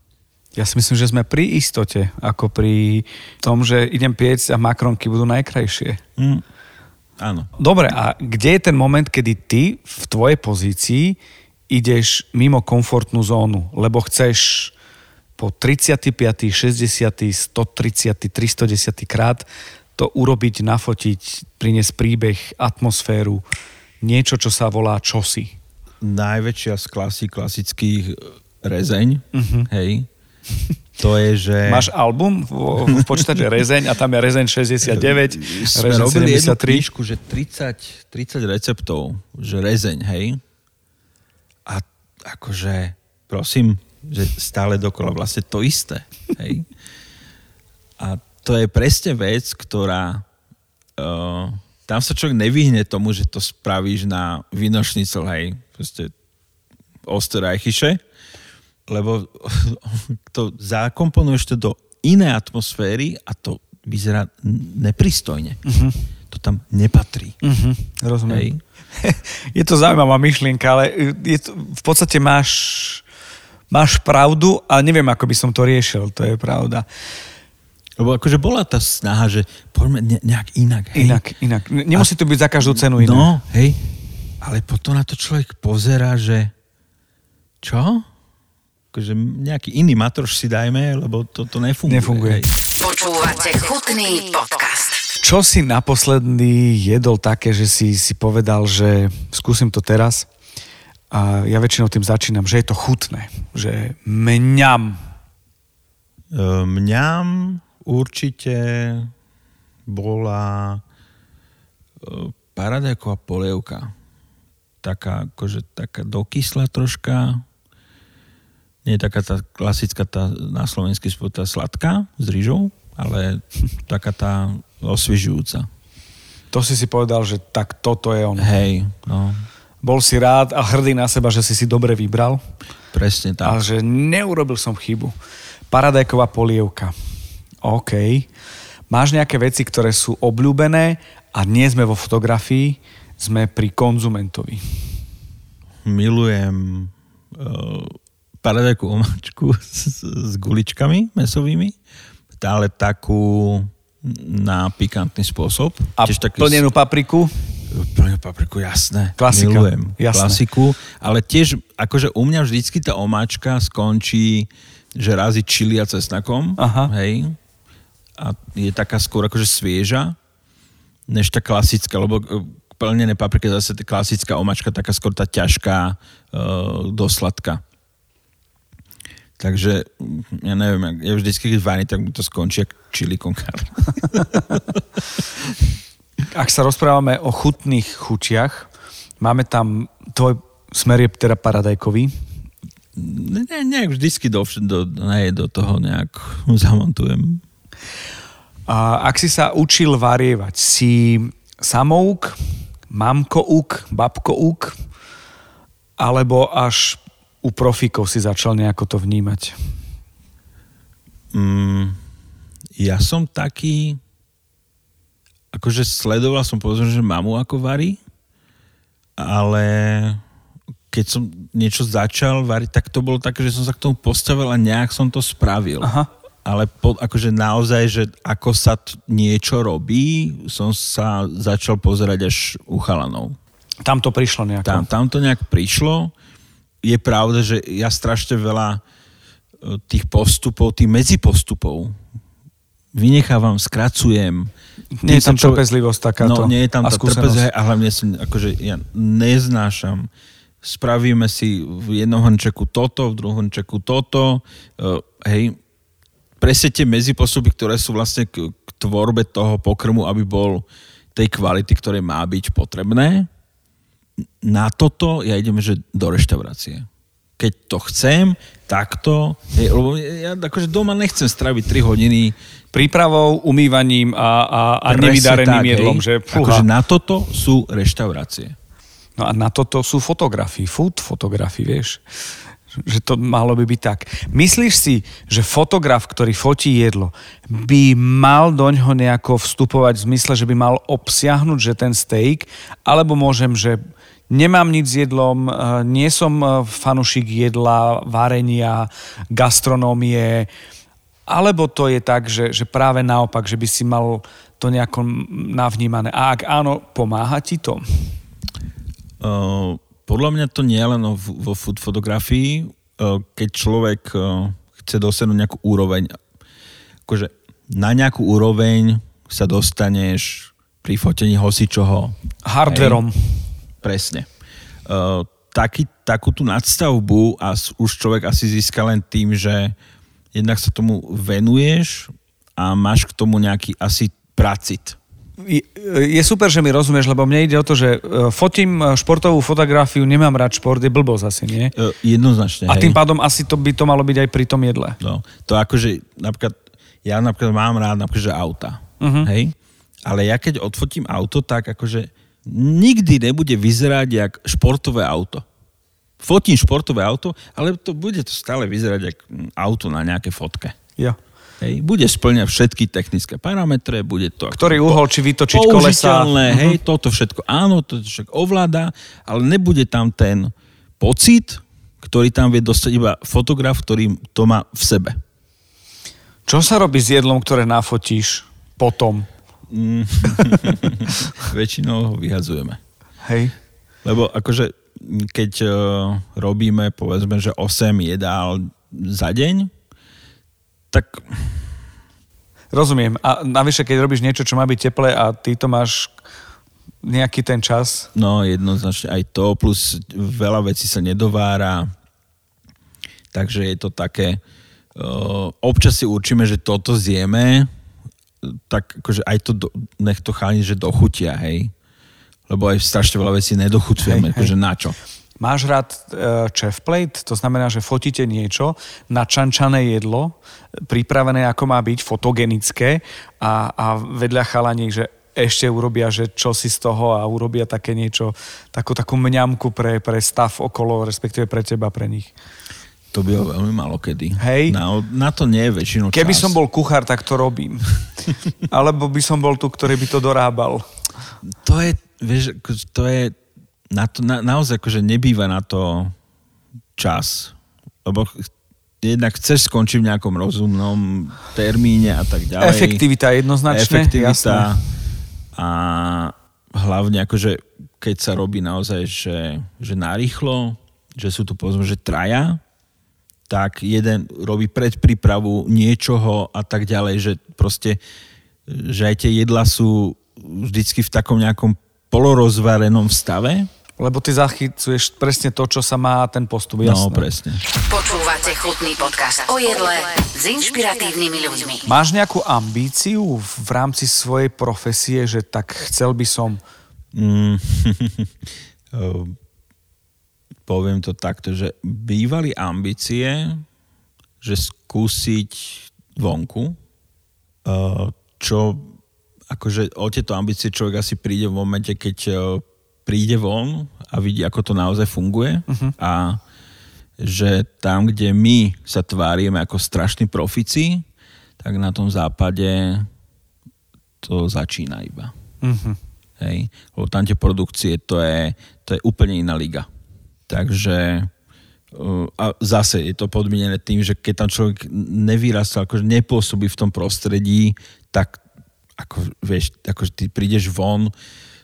Ja si myslím, že sme pri istote, ako pri tom, že idem piecť a makronky budú najkrajšie. Mm. Áno. Dobre, a kde je ten moment, kedy ty v tvojej pozícii ideš mimo komfortnú zónu, lebo chceš po 35., 60., 130., 310. krát to urobiť, nafotiť, priniesť príbeh, atmosféru, niečo, čo sa volá čosi. Najväčšia z klasí klasických rezeň, uh-huh. hej, to je, že... Máš album v, v počítači Rezeň a tam je Rezeň 69, Sme Rezeň robili 73. jednu knižku, že 30, 30 receptov, že Rezeň, hej. A akože, prosím, že stále dokola vlastne to isté, hej. A to je presne vec, ktorá... Uh, tam sa človek nevyhne tomu, že to spravíš na vinošnicel, hej. Proste Osterreichische lebo to zakomponuješ to do iné atmosféry a to vyzerá nepristojne. Uh-huh. To tam nepatrí. Uh-huh. Rozumiem. Hej. Je to zaujímavá myšlienka, ale je to, v podstate máš, máš pravdu a neviem, ako by som to riešil, to je pravda. Lebo akože bola tá snaha, že poďme ne, nejak inak. Hej. Inak, inak. Nemusí to byť za každú cenu inak. No, hej. Ale potom na to človek pozera, že čo? Akože nejaký iný matroš si dajme, lebo to, to nefunguje. Nefunguje. Počúvate chutný podcast. Čo si naposledný jedol také, že si, si povedal, že skúsim to teraz a ja väčšinou tým začínam, že je to chutné, že mňam. E, mňam určite bola e, paradajková polievka. Taká, akože taká dokysla troška, Nie je taká tá klasická tá na slovensky tá sladká s rýžou, ale taká tá osviežujúca. To si si povedal, že tak toto je on. Hej, no, Bol si rád a hrdý na seba, že si si dobre vybral. presne A tak. že neurobil som chybu. Paradajková polievka. OK. Máš nejaké veci, ktoré sú obľúbené a nie sme vo fotografii, sme pri konzumentovi. Milujem uh, paradajku omáčku s, s guličkami mesovými, ale takú na pikantný spôsob. A Tiež taký plnenú papriku? Plnú papriku, jasné. Klasika, Milujem. jasné. Klasiku. Ale tiež, akože u mňa vždycky tá omáčka skončí, že razy čili a cesnakom. Aha. Hej. A je taká skôr akože svieža, než tá klasická, lebo e, plnené paprika je zase tá klasická omáčka, taká skôr tá ťažká, uh, dosladká. Takže, mm, ja neviem, ja vždycky, keď varím, tak mi to skončí jak chili con. Ak sa rozprávame o chutných chutiach, máme tam, tvoj smer je teda paradajkový. Ne, nejak vždycky do, do, nej, do toho nejak zamontujem. A ak si sa učil varievať, si samouk, mamkouk, babkouk, alebo až u profikov si začal nejako to vnímať? Mm, ja som taký, akože sledoval som povedzme, že mamu ako varí, ale keď som niečo začal variť, tak to bolo také, že som sa k tomu postavil a nejak som to spravil. Aha. Ale po, akože naozaj, že ako sa t- niečo robí, som sa začal pozerať až u chalanov. Tam to prišlo nejako. Tam, tam to nejak prišlo. Je pravda, že ja strašne veľa e, tých postupov, tých medzipostupov vynechávam, skracujem. Nie je tam čo- trpezlivosť takáto No, nie je tam a tá trpezlivosť a hlavne som, akože ja neznášam. Spravíme si v jednom hrnčeku toto, v druhom hrnčeku toto. Uh, hej, presne tie medzipostupy, ktoré sú vlastne k, k tvorbe toho pokrmu, aby bol tej kvality, ktoré má byť potrebné. Na toto ja idem, že do reštaurácie. Keď to chcem, takto, hej, lebo ja akože doma nechcem straviť 3 hodiny Prípravou, umývaním a, a, a nevydareným tak, jedlom. hej. Že, akože na toto sú reštaurácie. No a na toto sú fotografii, food fotografii, vieš. Že to malo by byť tak. Myslíš si, že fotograf, ktorý fotí jedlo, by mal do ňoho nejako vstupovať v zmysle, že by mal obsiahnuť, že ten steak, alebo môžem, že nemám nič s jedlom, eh, nie som eh, fanušik jedla, varenia, gastronómie, alebo to je tak, že, že práve naopak, že by si mal to nejako navnímané. A ak áno, pomáha ti to? Uh, podľa mňa to nie je len vo, food fotografii, uh, keď človek uh, chce dosiahnuť nejakú úroveň, akože na nejakú úroveň sa dostaneš pri fotení hocičoho. Hardverom. Presne. Uh, taký, takú tú nadstavbu a už človek asi získa len tým, že jednak sa tomu venuješ a máš k tomu nejaký asi pracit. je, je super, že mi rozumieš, lebo mne ide o to, že e, fotím e, športovú fotografiu, nemám rád šport, je blbosť asi, nie? Uh, jednoznačne. A hej. tým pádom asi to by to malo byť aj pri tom jedle. No, to akože, napríklad, ja napríklad mám rád napríklad, že auta, Mhm. hej? Ale ja keď odfotím auto, tak akože nikdy nebude vyzerať jak športové auto. Fotím športové auto, ale to bude to stále vyzerať jak mm, auto na nejaké fotke. Jo. Hej, bude splňať všetky technické parametre, bude to... Ktorý uhol, či vytočiť kolesa. hej, toto všetko áno, to však ovláda, ale nebude tam ten pocit, ktorý tam vie dostať iba fotograf, ktorý to má v sebe. Čo sa robí s jedlom, ktoré nafotíš potom? Väčšinou ho vyhazujeme. Hej. Lebo akože keď uh, robíme povedzme, že 8 jedál za deň, tak Rozumiem. A navyše, keď robíš niečo, čo má byť teplé a ty to máš nejaký ten čas, no jednoznačne aj to, plus veľa vecí sa nedovára, takže je to také, uh, občas si určíme, že toto zjeme, tak akože aj to, do, nech to cháni, že dochutia, hej. Lebo aj strašne veľa vecí nedochutujeme, Hej, hej. akože na čo. Máš rád uh, chef plate? To znamená, že fotíte niečo, načančané jedlo, pripravené ako má byť, fotogenické a, a vedľa chalani, že ešte urobia, že čo si z toho a urobia také niečo, takú, takú mňamku pre, pre stav okolo, respektíve pre teba, pre nich. To bylo veľmi malo kedy. Hej. Na, na to nie je väčšinou Keby čas. som bol kuchár, tak to robím. Alebo by som bol tu, ktorý by to dorábal. To je, vieš, to je, na to, na, naozaj akože nebýva na to čas. Lebo jednak chceš skončiť v nejakom rozumnom termíne a tak ďalej. Efektivita jednoznačne. Efektivita jasné. a hlavne akože keď sa robí naozaj, že, že narýchlo, že sú tu povedzme, že traja, tak jeden robí predprípravu niečoho a tak ďalej, že proste, že aj tie jedla sú vždycky v takom nejakom polorozvarenom stave. Lebo ty zachycuješ presne to, čo sa má ten postup. Jasné. No, presne. Počúvate chutný podcast o jedle s inšpiratívnymi ľuďmi. Máš nejakú ambíciu v rámci svojej profesie, že tak chcel by som... Mm, Ehm, poviem to takto, že bývali ambície, že skúsiť vonku, eh, čo akože o tieto ambície človek asi príde v momente, keď eh, príde von a vidí, ako to naozaj funguje uh-huh. a že tam, kde my sa tvárime ako strašní profici, tak na tom západe to začína iba. Uh-huh. Hej, lebo tam tie produkcie, to je, to je úplne iná liga. Takže uh, a zase je to podmienené tým, že keď tam človek nevyrastal, akože nepôsobí v tom prostredí, tak ako, vieš, akože ty prídeš von,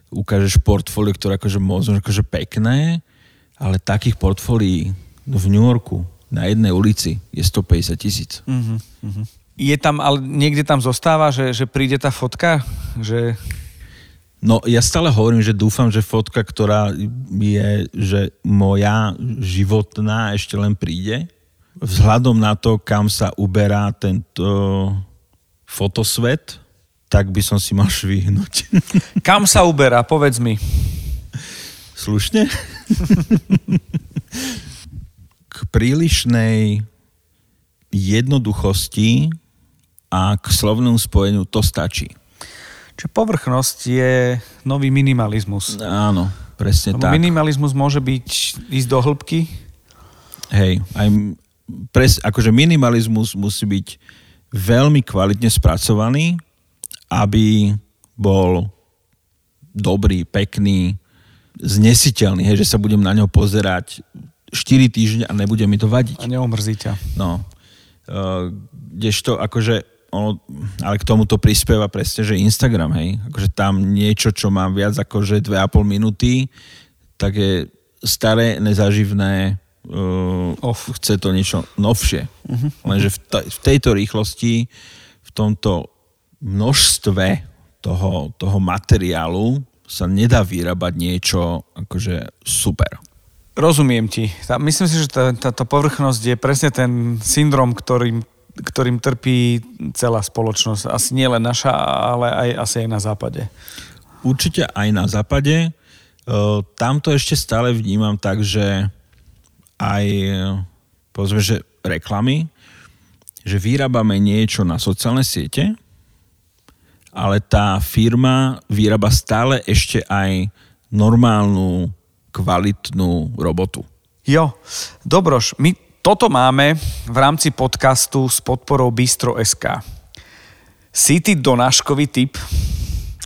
ukážeš portfólio, ktoré akože možno akože pekné, ale takých portfólií v New Yorku na jednej ulici je 150 tisíc. Uh-huh. Je tam, ale niekde tam zostáva, že, že príde tá fotka, že No ja stále hovorím, že dúfam, že fotka, ktorá je, že moja životná ešte len príde. Vzhľadom na to, kam sa uberá tento fotosvet, tak by som si mal švihnúť. kam sa uberá, povedz mi. Slušne? K prílišnej jednoduchosti a k slovnému spojeniu to stačí. Čiže povrchnosť je nový minimalizmus. Áno, presne Lebo tak. minimalizmus môže byť ísť do hĺbky. Hej, aj pres, akože minimalizmus musí byť veľmi kvalitne spracovaný, aby bol dobrý, pekný, znesiteľný, hej, že sa budem na ňo pozerať 4 týždne a nebude mi to vadiť. A neomrzí ťa. No. Uh, kdežto akože ono, ale k tomu to prispieva presne, že Instagram, hej. Akože tam niečo, čo mám viac ako že 2,5 minúty, tak je staré, nezaživné, uh, Off. chce to niečo novšie. Uh-huh. Lenže v, ta, v tejto rýchlosti, v tomto množstve toho, toho materiálu sa nedá vyrábať niečo akože super. Rozumiem ti. Tá, myslím si, že tá, táto povrchnosť je presne ten syndrom, ktorým, ktorým trpí celá spoločnosť. Asi nie len naša, ale aj asi aj na západe. Určite aj na západe. Uh, tam to ešte stále vnímam tak, že aj povedzme, že reklamy, že vyrábame niečo na sociálne siete, ale tá firma vyrába stále ešte aj normálnu, kvalitnú robotu. Jo, Dobroš, my toto máme v rámci podcastu s podporou Bistro.sk. Si ty donáškový typ?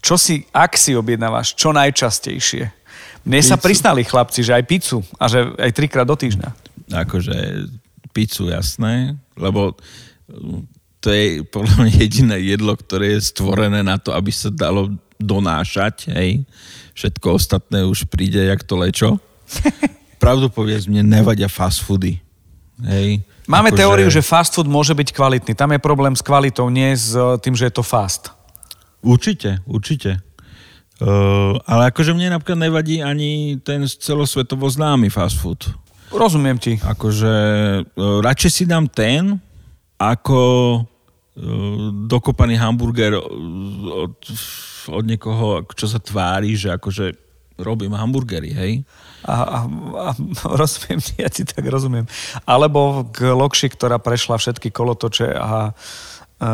Čo si, ak si objednávaš, čo najčastejšie? Mne sa Pizzu. priznali chlapci, že aj pizzu a že aj trikrát do týždňa. Akože pizzu, jasné, lebo mm, to je podľa mňa jediné jedlo, ktoré je stvorené na to, aby sa dalo donášať, hej. Všetko ostatné už príde, jak to lečo. Pravdu povedz, mne nevadia fast foody. Hej. Máme Akože- teóriu, že fast food môže byť kvalitný. Tam je problém s kvalitou, nie s eh, tým, že je to fast. Určite, určite. Uh, ale akože mne napríklad nevadí ani ten celosvetovo známy fast food. Rozumiem ti. Akože uh, radšej si dám ten, ako uh, dokopaný hamburger od, od niekoho, čo sa tvári, že akože robím hamburgery, hej. A, a, a rozumiem, ja ti tak rozumiem. Alebo k Lokši, ktorá prešla všetky kolotoče a, a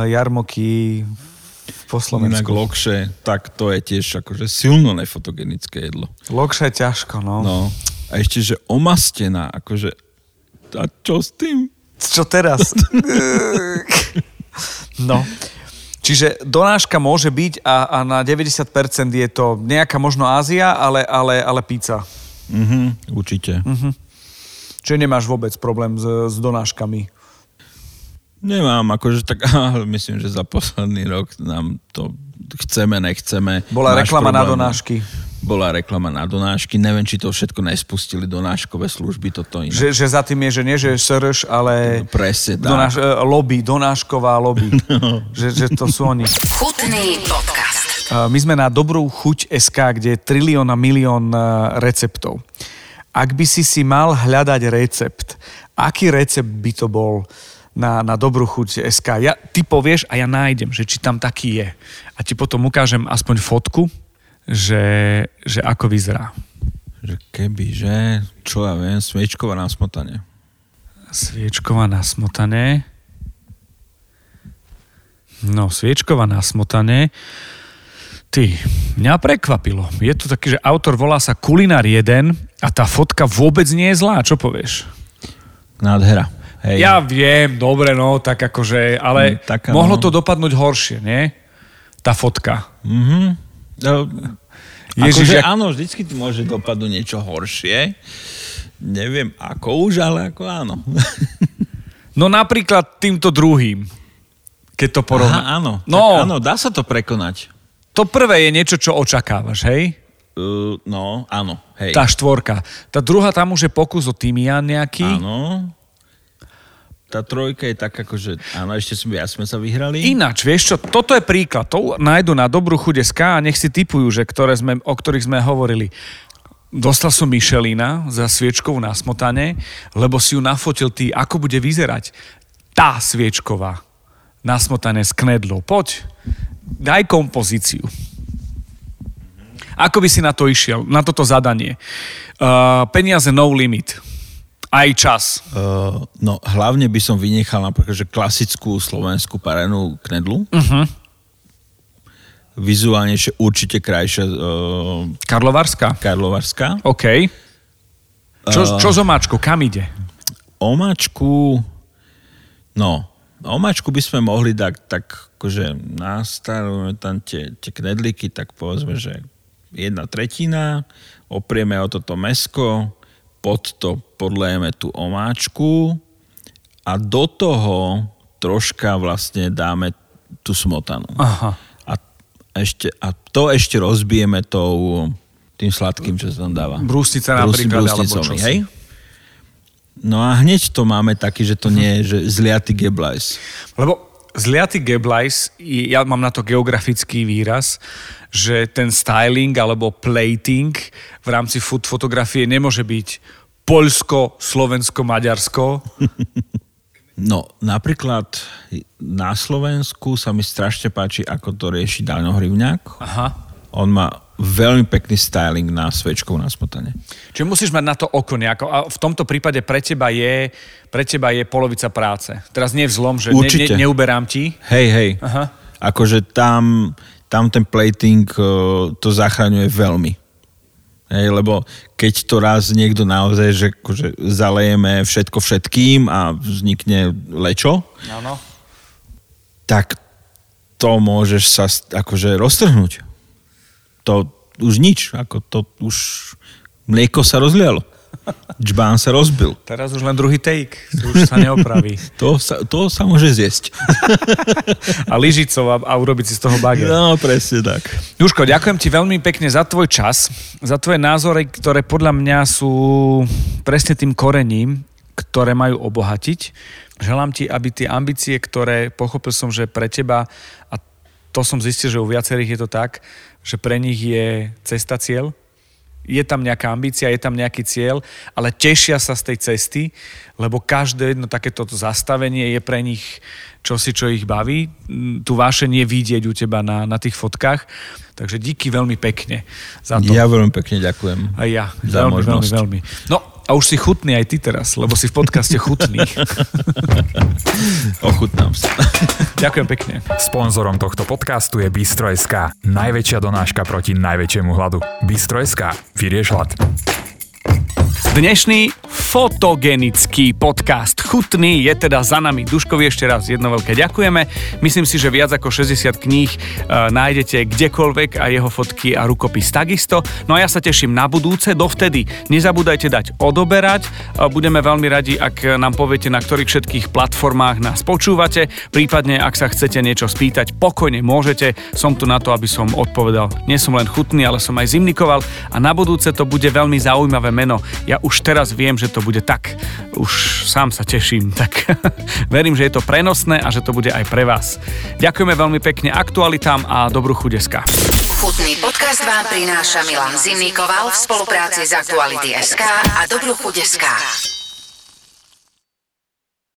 jarmoky po Inak Slovensku. lokše, tak to je tiež akože silno nefotogenické jedlo. Lokša je ťažko, no. No. A ešte, že omastená, akože... A čo s tým? Čo teraz? no. Čiže donáška môže byť a, a na 90% je to nejaká možno Ázia, ale, ale, ale pizza. Mhm, určite. Čiže nemáš vôbec problém s, s donáškami. Nemám, akože tak, myslím, že za posledný rok nám to chceme, nechceme. Bola Máš reklama na problém. donášky. Bola reklama na donášky. Neviem, či to všetko nespustili donáškové služby, toto iné. Že, že za tým je, že nie, že srš, ale Presne tak. donáš, e, lobby, donášková lobby. že, že to sú oni. Chutný podcast. My sme na dobrú chuť SK, kde je trilión a milión e, receptov. Ak by si si mal hľadať recept, aký recept by to bol na, na dobrú chuť SK? Ja, ty povieš a ja nájdem, že či tam taký je. A ti potom ukážem aspoň fotku, že, že ako vyzerá. Že keby, že, čo ja viem, sviečková na smotane. Sviečková na smotane. No, sviečková na smotane. Ty, mňa prekvapilo. Je to taký, že autor volá sa Kulinár 1 a tá fotka vôbec nie je zlá. Čo povieš? Nádhera. Hej. Ja viem, dobre, no, tak akože, ale Mm, taká, mohlo no. to dopadnúť horšie, nie? Tá fotka. Mhm. No, Ježiš, akože jak- áno, vždycky tu môže dopadnúť niečo horšie. Neviem ako už, ale ako áno. No napríklad týmto druhým, keď to porovná. Aha, áno. No, Tak áno, dá sa to prekonať. To prvé je niečo, čo očakávaš, hej? Uh, no, áno. Hej. Tá štvorka. Tá druhá tam už je pokus o tymián nejaký. Áno. Tá trojka je tak akože, áno, ešte sme, ja sme sa vyhrali. Ináč, vieš čo, toto je príklad. To nájdu na dobrú chuť SK a nech si typujú, že ktoré sme, o ktorých sme hovorili. Dostal som Michelina za sviečkovú na smotane, lebo si ju nafotil ty, ako bude vyzerať tá sviečková na smotane s knedlou. Poď, daj kompozíciu. Ako by si na to išiel, na toto zadanie? Uh, peniaze no limit. Aj čas. Uh, no, hlavne by som vynechal napríklad, že klasickú slovenskú parenú knedlu. Uh-huh. Vizuálnejšie určite krajšia uh, Karlovarská? Karlovarská. OK. Čo, čo z omáčkou? Kam ide? Omačku, no, omačku by sme mohli dať tak, akože nastavujeme tam tie, tie knedlíky, tak povedzme, že jedna tretina, oprieme o toto mesko, pod to podlejeme tú omáčku a do toho troška vlastne dáme tú smotanu. Aha. A, ešte, a to ešte rozbijeme tou, tým sladkým, čo sa tam dáva. Brúsnica Brúsi- napríklad, alebo čosi. hej? No a hneď to máme taký, že to nie je, že zliatý geblajs. Lebo zliaty geblajs, ja mám na to geografický výraz, že ten styling alebo plating v rámci food fotografie nemôže byť Poľsko, Slovensko, Maďarsko. No, napríklad na Slovensku sa mi strašne páči, ako to rieši Daňo Hrivňák. Aha. On má veľmi pekný styling na svečkov na smotane. Čiže musíš mať na to oko nejako. A v tomto prípade pre teba je, pre teba je polovica práce. Teraz nie v zlom, že ne, Určite. ne, neuberám ti. Hej, hej. Aha. Akože tam, tam ten plating eh, to zachraňuje veľmi. Hej, lebo keď to raz niekto naozaj, že akože zalejeme všetko všetkým a vznikne lečo, Áno. tak to môžeš sa akože roztrhnúť. To už nič, ako to už mlieko sa rozlialo. Džbán sa rozbil. Teraz už len druhý take. Už sa neopraví. To sa, to sa môže zjesť. A lyžicov a, a urobiť si z toho bager. No, presne tak. Juško, ďakujem ti veľmi pekne za tvoj čas, za tvoje názory, ktoré podľa mňa sú presne tým korením, ktoré majú obohatiť. Želám ti, aby tie ambície, ktoré pochopil som, že pre teba, a to som zistil, že u viacerých je to tak, že pre nich je cesta cieľ, je tam nejaká ambícia, je tam nejaký cieľ, ale tešia sa z tej cesty, lebo každé jedno takéto zastavenie je pre nich čosi, čo ich baví. Tu váše nie vidieť u teba na, na tých fotkách. Takže díky veľmi pekne za to. Ja veľmi pekne ďakujem. A ja. Za veľmi, možnosť. veľmi, veľmi. No, a už si chutný aj ty teraz, lebo si v podcaste chutný. Ochutnám sa. Ďakujem pekne. Sponzorom tohto podcastu je Bistro.sk, najväčšia donáška proti najväčšiemu hladu. Bistro.sk, vyrieš hlad. Dnešný fotogenický podcast Chutný je teda za nami. Duškovi ešte raz jedno veľké ďakujeme. Myslím si, že viac ako 60 kníh e, nájdete kdekoľvek a jeho fotky a rukopis takisto. No a ja sa teším na budúce. Dovtedy nezabúdajte dať odoberať. E, budeme veľmi radi, ak nám poviete, na ktorých všetkých platformách nás počúvate. Prípadne, ak sa chcete niečo spýtať, pokojne môžete. Som tu na to, aby som odpovedal. Nie som len chutný, ale som aj zimnikoval a na budúce to bude veľmi zaujímavé meno. Ja už teraz viem, že to bude tak. Už sám sa teším, tak verím, že je to prenosné a že to bude aj pre vás. Ďakujeme veľmi pekne aktualitám a dobrú chudeska. Chutný podcast vám prináša Milan Zimnikoval v spolupráci s Aktuality.sk a Dobrú chuť.sk.